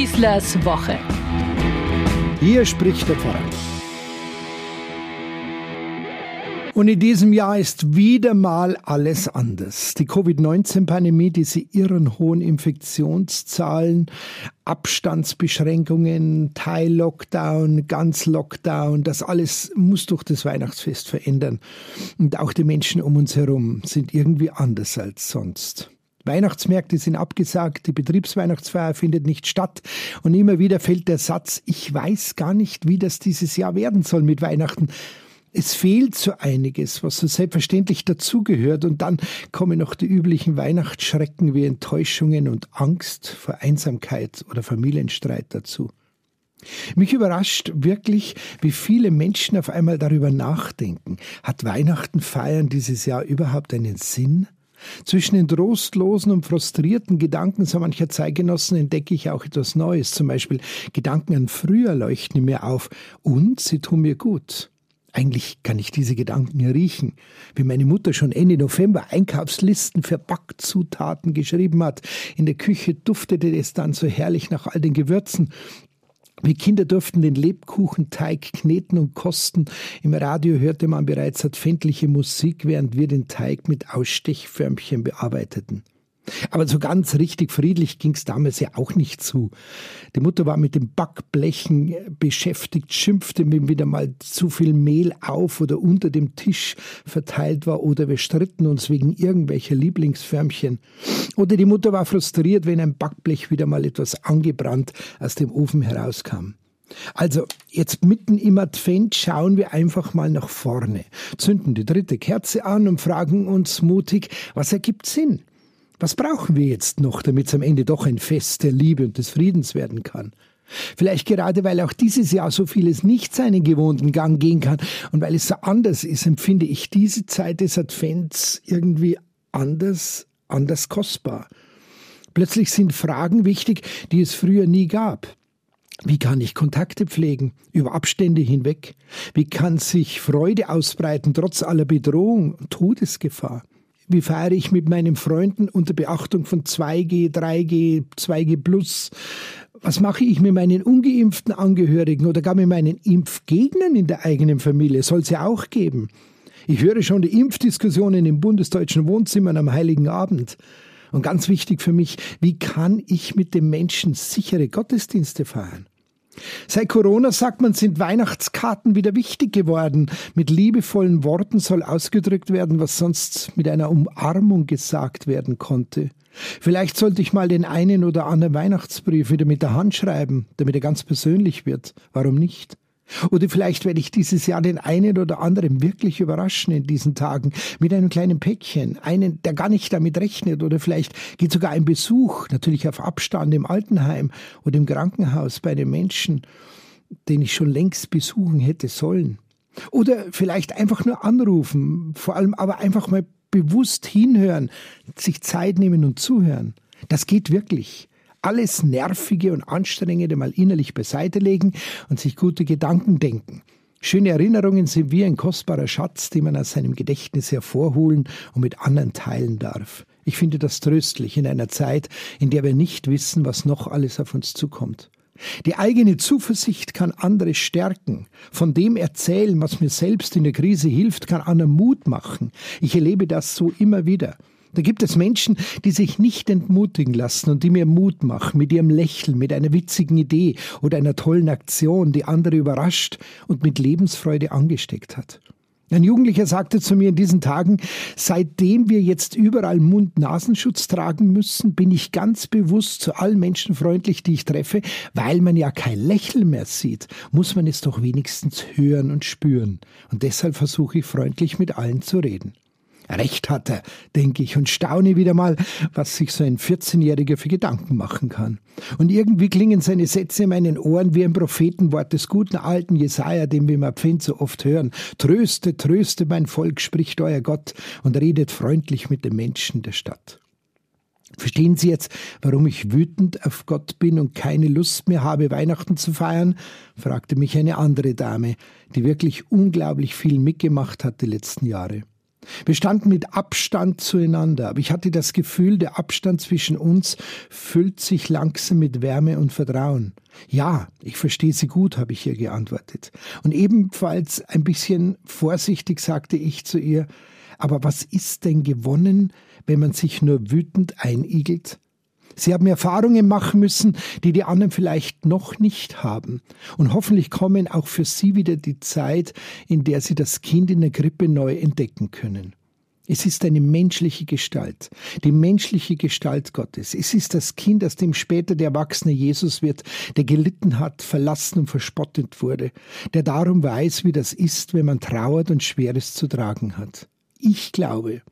Schießlers Woche. Hier spricht der Pfarrer. Und in diesem Jahr ist wieder mal alles anders. Die Covid-19-Pandemie, diese irren hohen Infektionszahlen, Abstandsbeschränkungen, Teil-Lockdown, ganz Lockdown, das alles muss durch das Weihnachtsfest verändern. Und auch die Menschen um uns herum sind irgendwie anders als sonst. Weihnachtsmärkte sind abgesagt, die Betriebsweihnachtsfeier findet nicht statt und immer wieder fällt der Satz, ich weiß gar nicht, wie das dieses Jahr werden soll mit Weihnachten. Es fehlt so einiges, was so selbstverständlich dazugehört und dann kommen noch die üblichen Weihnachtsschrecken wie Enttäuschungen und Angst vor Einsamkeit oder Familienstreit dazu. Mich überrascht wirklich, wie viele Menschen auf einmal darüber nachdenken. Hat Weihnachten feiern dieses Jahr überhaupt einen Sinn? Zwischen den trostlosen und frustrierten Gedanken so mancher Zeitgenossen entdecke ich auch etwas Neues. Zum Beispiel Gedanken an früher leuchten mir auf und sie tun mir gut. Eigentlich kann ich diese Gedanken riechen, wie meine Mutter schon Ende November Einkaufslisten für Backzutaten geschrieben hat. In der Küche duftete es dann so herrlich nach all den Gewürzen. Wir Kinder durften den Lebkuchenteig kneten und kosten. Im Radio hörte man bereits adventliche Musik, während wir den Teig mit Ausstechförmchen bearbeiteten. Aber so ganz richtig friedlich ging es damals ja auch nicht zu. Die Mutter war mit dem Backblechen beschäftigt, schimpfte, wenn wieder mal zu viel Mehl auf oder unter dem Tisch verteilt war oder wir stritten uns wegen irgendwelcher Lieblingsförmchen. Oder die Mutter war frustriert, wenn ein Backblech wieder mal etwas angebrannt aus dem Ofen herauskam. Also, jetzt mitten im Advent schauen wir einfach mal nach vorne, zünden die dritte Kerze an und fragen uns mutig, was ergibt Sinn? Was brauchen wir jetzt noch, damit es am Ende doch ein Fest der Liebe und des Friedens werden kann? Vielleicht gerade, weil auch dieses Jahr so vieles nicht seinen gewohnten Gang gehen kann und weil es so anders ist, empfinde ich diese Zeit des Advents irgendwie anders, anders kostbar. Plötzlich sind Fragen wichtig, die es früher nie gab. Wie kann ich Kontakte pflegen über Abstände hinweg? Wie kann sich Freude ausbreiten trotz aller Bedrohung und Todesgefahr? Wie feiere ich mit meinen Freunden unter Beachtung von 2G, 3G, 2G plus? Was mache ich mit meinen ungeimpften Angehörigen oder gar mit meinen Impfgegnern in der eigenen Familie? Soll es ja auch geben. Ich höre schon die Impfdiskussionen im bundesdeutschen Wohnzimmern am Heiligen Abend. Und ganz wichtig für mich, wie kann ich mit den Menschen sichere Gottesdienste feiern? Seit Corona, sagt man, sind Weihnachtskarten wieder wichtig geworden. Mit liebevollen Worten soll ausgedrückt werden, was sonst mit einer Umarmung gesagt werden konnte. Vielleicht sollte ich mal den einen oder anderen Weihnachtsbrief wieder mit der Hand schreiben, damit er ganz persönlich wird. Warum nicht? Oder vielleicht werde ich dieses Jahr den einen oder anderen wirklich überraschen in diesen Tagen mit einem kleinen Päckchen, einen, der gar nicht damit rechnet. Oder vielleicht geht sogar ein Besuch, natürlich auf Abstand im Altenheim oder im Krankenhaus bei den Menschen, den ich schon längst besuchen hätte sollen. Oder vielleicht einfach nur anrufen, vor allem aber einfach mal bewusst hinhören, sich Zeit nehmen und zuhören. Das geht wirklich alles Nervige und Anstrengende mal innerlich beiseite legen und sich gute Gedanken denken. Schöne Erinnerungen sind wie ein kostbarer Schatz, den man aus seinem Gedächtnis hervorholen und mit anderen teilen darf. Ich finde das tröstlich in einer Zeit, in der wir nicht wissen, was noch alles auf uns zukommt. Die eigene Zuversicht kann andere stärken. Von dem erzählen, was mir selbst in der Krise hilft, kann anderen Mut machen. Ich erlebe das so immer wieder. Da gibt es Menschen, die sich nicht entmutigen lassen und die mir Mut machen mit ihrem Lächeln, mit einer witzigen Idee oder einer tollen Aktion, die andere überrascht und mit Lebensfreude angesteckt hat. Ein Jugendlicher sagte zu mir in diesen Tagen, seitdem wir jetzt überall Mund-Nasenschutz tragen müssen, bin ich ganz bewusst zu allen Menschen freundlich, die ich treffe, weil man ja kein Lächeln mehr sieht, muss man es doch wenigstens hören und spüren. Und deshalb versuche ich freundlich mit allen zu reden. Recht hat er, denke ich, und staune wieder mal, was sich so ein 14-Jähriger für Gedanken machen kann. Und irgendwie klingen seine Sätze in meinen Ohren wie ein Prophetenwort des guten alten Jesaja, den wir im Advent so oft hören. Tröste, tröste mein Volk, spricht euer Gott und redet freundlich mit den Menschen der Stadt. Verstehen Sie jetzt, warum ich wütend auf Gott bin und keine Lust mehr habe, Weihnachten zu feiern? fragte mich eine andere Dame, die wirklich unglaublich viel mitgemacht hat die letzten Jahre. Wir standen mit Abstand zueinander, aber ich hatte das Gefühl, der Abstand zwischen uns füllt sich langsam mit Wärme und Vertrauen. Ja, ich verstehe Sie gut, habe ich ihr geantwortet. Und ebenfalls ein bisschen vorsichtig sagte ich zu ihr, aber was ist denn gewonnen, wenn man sich nur wütend einigelt? Sie haben Erfahrungen machen müssen, die die anderen vielleicht noch nicht haben. Und hoffentlich kommen auch für Sie wieder die Zeit, in der Sie das Kind in der Krippe neu entdecken können. Es ist eine menschliche Gestalt, die menschliche Gestalt Gottes. Es ist das Kind, aus dem später der erwachsene Jesus wird, der gelitten hat, verlassen und verspottet wurde, der darum weiß, wie das ist, wenn man trauert und Schweres zu tragen hat. Ich glaube,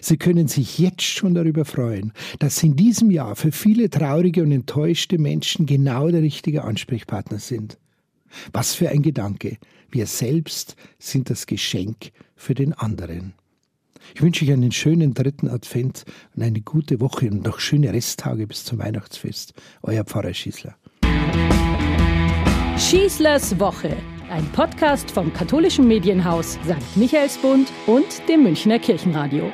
Sie können sich jetzt schon darüber freuen, dass Sie in diesem Jahr für viele traurige und enttäuschte Menschen genau der richtige Ansprechpartner sind. Was für ein Gedanke. Wir selbst sind das Geschenk für den anderen. Ich wünsche euch einen schönen dritten Advent und eine gute Woche und noch schöne Resttage bis zum Weihnachtsfest. Euer Pfarrer Schießler. Schießlers Woche, ein Podcast vom katholischen Medienhaus St. Michaelsbund und dem Münchner Kirchenradio.